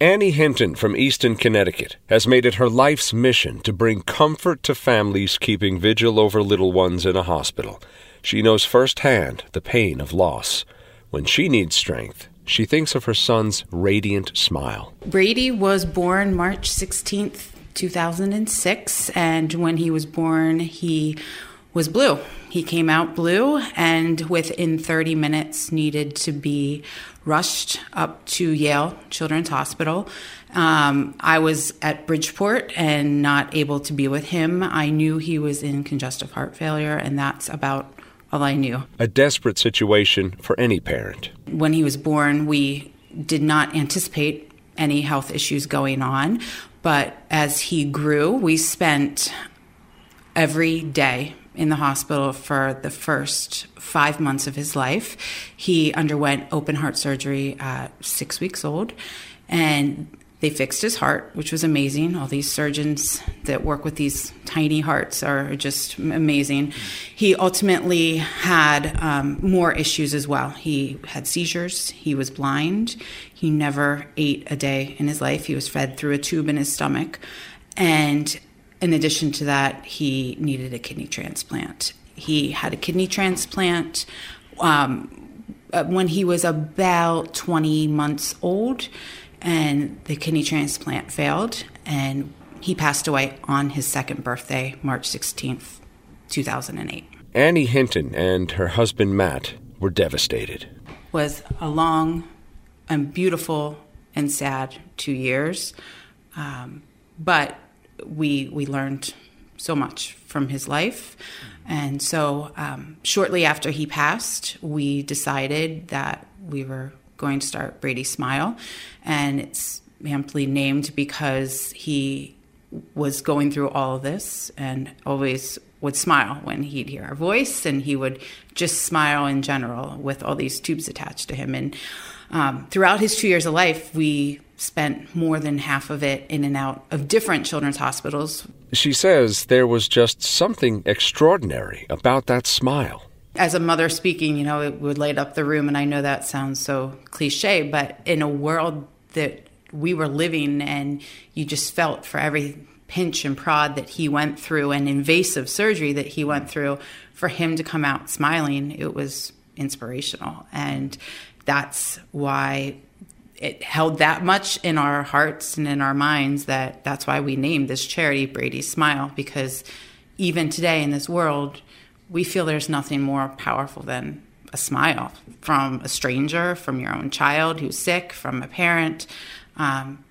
Annie Hinton from Easton, Connecticut, has made it her life's mission to bring comfort to families keeping vigil over little ones in a hospital. She knows firsthand the pain of loss. When she needs strength, she thinks of her son's radiant smile. Brady was born March 16th, 2006, and when he was born, he was blue. He came out blue and within 30 minutes needed to be rushed up to Yale Children's Hospital. Um, I was at Bridgeport and not able to be with him. I knew he was in congestive heart failure, and that's about all I knew. A desperate situation for any parent. When he was born, we did not anticipate any health issues going on, but as he grew, we spent every day in the hospital for the first five months of his life. He underwent open heart surgery at six weeks old, and they fixed his heart, which was amazing. All these surgeons that work with these tiny hearts are just amazing. He ultimately had um, more issues as well. He had seizures, he was blind, he never ate a day in his life, he was fed through a tube in his stomach. And in addition to that, he needed a kidney transplant. He had a kidney transplant um, uh, when he was about 20 months old, and the kidney transplant failed, and he passed away on his second birthday, March 16th, 2008. Annie Hinton and her husband Matt were devastated. Was a long and beautiful and sad two years, um, but we we learned so much from his life. And so, um, shortly after he passed, we decided that we were going to start Brady Smile. And it's amply named because he was going through all of this and always would smile when he'd hear our voice, and he would just smile in general with all these tubes attached to him. And um, throughout his two years of life, we spent more than half of it in and out of different children's hospitals. She says there was just something extraordinary about that smile. As a mother speaking, you know, it would light up the room, and I know that sounds so cliche, but in a world that we were living and you just felt for every pinch and prod that he went through and invasive surgery that he went through, for him to come out smiling, it was inspirational. And that's why it held that much in our hearts and in our minds that that's why we named this charity Brady Smile because even today in this world we feel there's nothing more powerful than a smile from a stranger, from your own child who's sick, from a parent. Um,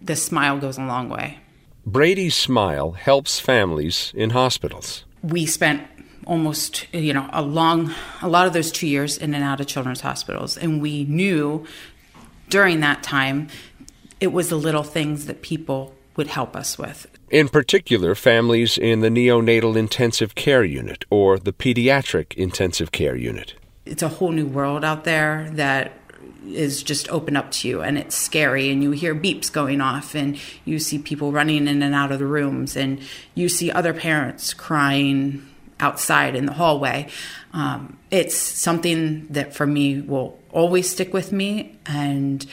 the smile goes a long way. Brady's Smile helps families in hospitals. We spent almost you know a long a lot of those two years in and out of children's hospitals and we knew during that time, it was the little things that people would help us with. In particular, families in the neonatal intensive care unit or the pediatric intensive care unit. It's a whole new world out there that is just open up to you and it's scary and you hear beeps going off and you see people running in and out of the rooms and you see other parents crying outside in the hallway. Um, it's something that for me will always stick with me, and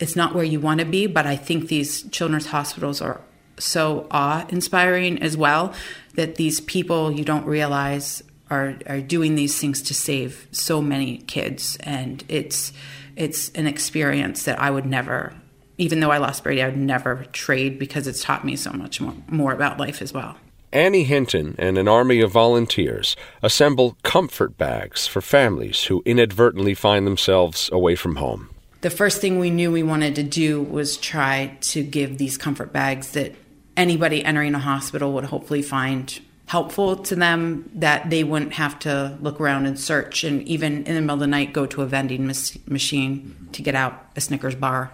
it's not where you want to be, but I think these children's hospitals are so awe inspiring as well that these people you don't realize are, are doing these things to save so many kids and it's it's an experience that I would never even though I lost Brady I would never trade because it's taught me so much more, more about life as well. Annie Hinton and an army of volunteers assemble comfort bags for families who inadvertently find themselves away from home. The first thing we knew we wanted to do was try to give these comfort bags that anybody entering a hospital would hopefully find helpful to them that they wouldn't have to look around and search and even in the middle of the night go to a vending machine to get out a Snickers bar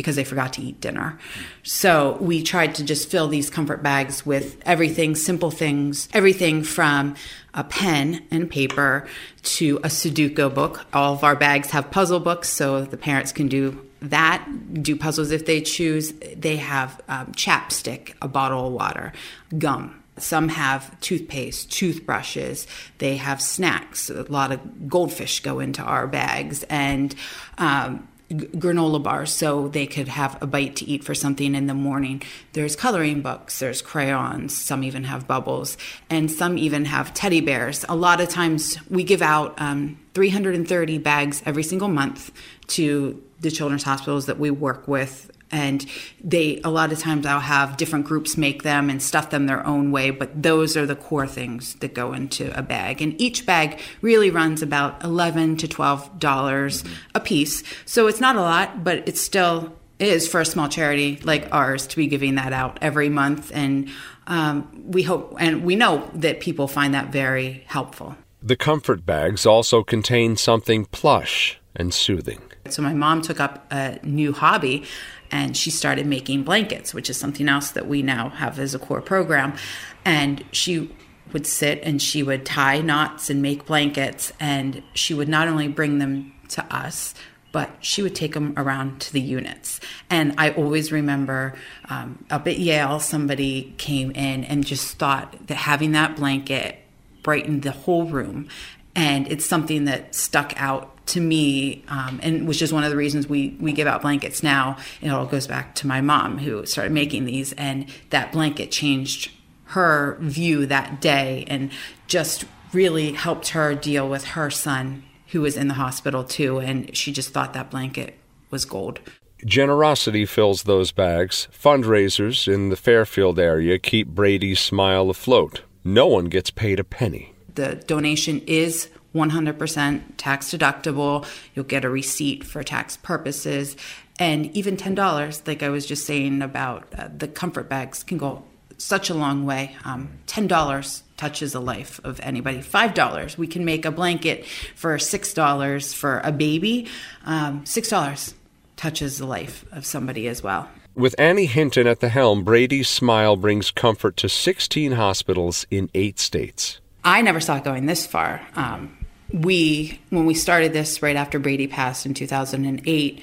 because they forgot to eat dinner. So we tried to just fill these comfort bags with everything, simple things, everything from a pen and paper to a Sudoku book. All of our bags have puzzle books so the parents can do that, do puzzles if they choose. They have um, chapstick, a bottle of water, gum, some have toothpaste, toothbrushes. They have snacks. A lot of goldfish go into our bags and um, granola bars so they could have a bite to eat for something in the morning. There's coloring books, there's crayons, some even have bubbles, and some even have teddy bears. A lot of times we give out um, 330 bags every single month to the children's hospitals that we work with and they a lot of times i'll have different groups make them and stuff them their own way but those are the core things that go into a bag. And each bag really runs about 11 to 12 dollars mm-hmm. a piece. So it's not a lot but it still is for a small charity like ours to be giving that out every month. And um, we hope and we know that people find that very helpful. The comfort bags also contain something plush and soothing. So my mom took up a new hobby and she started making blankets, which is something else that we now have as a core program. And she would sit and she would tie knots and make blankets, and she would not only bring them to us, but she would take them around to the units. And I always remember um, up at Yale, somebody came in and just thought that having that blanket brightened the whole room. And it's something that stuck out to me, um, and which is one of the reasons we we give out blankets now. It all goes back to my mom who started making these, and that blanket changed her view that day, and just really helped her deal with her son who was in the hospital too, and she just thought that blanket was gold. Generosity fills those bags. Fundraisers in the Fairfield area keep Brady's smile afloat. No one gets paid a penny. The donation is 100% tax deductible. You'll get a receipt for tax purposes. And even $10, like I was just saying about uh, the comfort bags, can go such a long way. Um, $10 touches the life of anybody. $5, we can make a blanket for $6 for a baby. Um, $6 touches the life of somebody as well. With Annie Hinton at the helm, Brady's Smile brings comfort to 16 hospitals in eight states. I never saw it going this far. Um, we, when we started this right after Brady passed in 2008,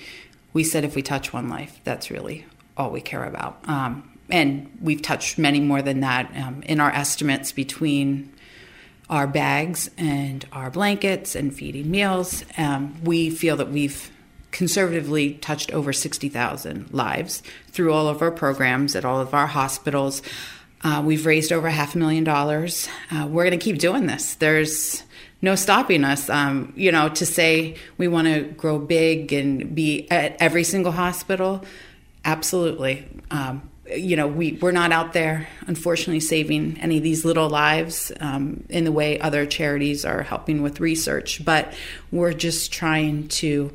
we said if we touch one life, that's really all we care about. Um, and we've touched many more than that um, in our estimates between our bags and our blankets and feeding meals. Um, we feel that we've conservatively touched over 60,000 lives through all of our programs at all of our hospitals. Uh, we've raised over half a million dollars. Uh, we're going to keep doing this. There's no stopping us. Um, you know, to say we want to grow big and be at every single hospital, absolutely. Um, you know, we, we're not out there, unfortunately, saving any of these little lives um, in the way other charities are helping with research, but we're just trying to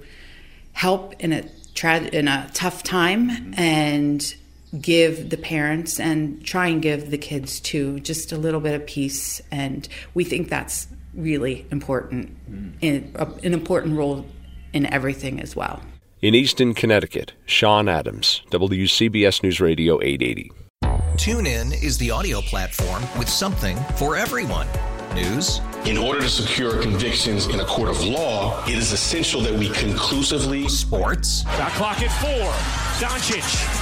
help in a, tra- in a tough time and give the parents and try and give the kids too just a little bit of peace. And we think that's really important, mm. in, uh, an important role in everything as well. In Easton, Connecticut, Sean Adams, WCBS News Radio 880. tune in is the audio platform with something for everyone. News. In order to secure convictions in a court of law, it is essential that we conclusively. Sports. The clock at four. Doncic.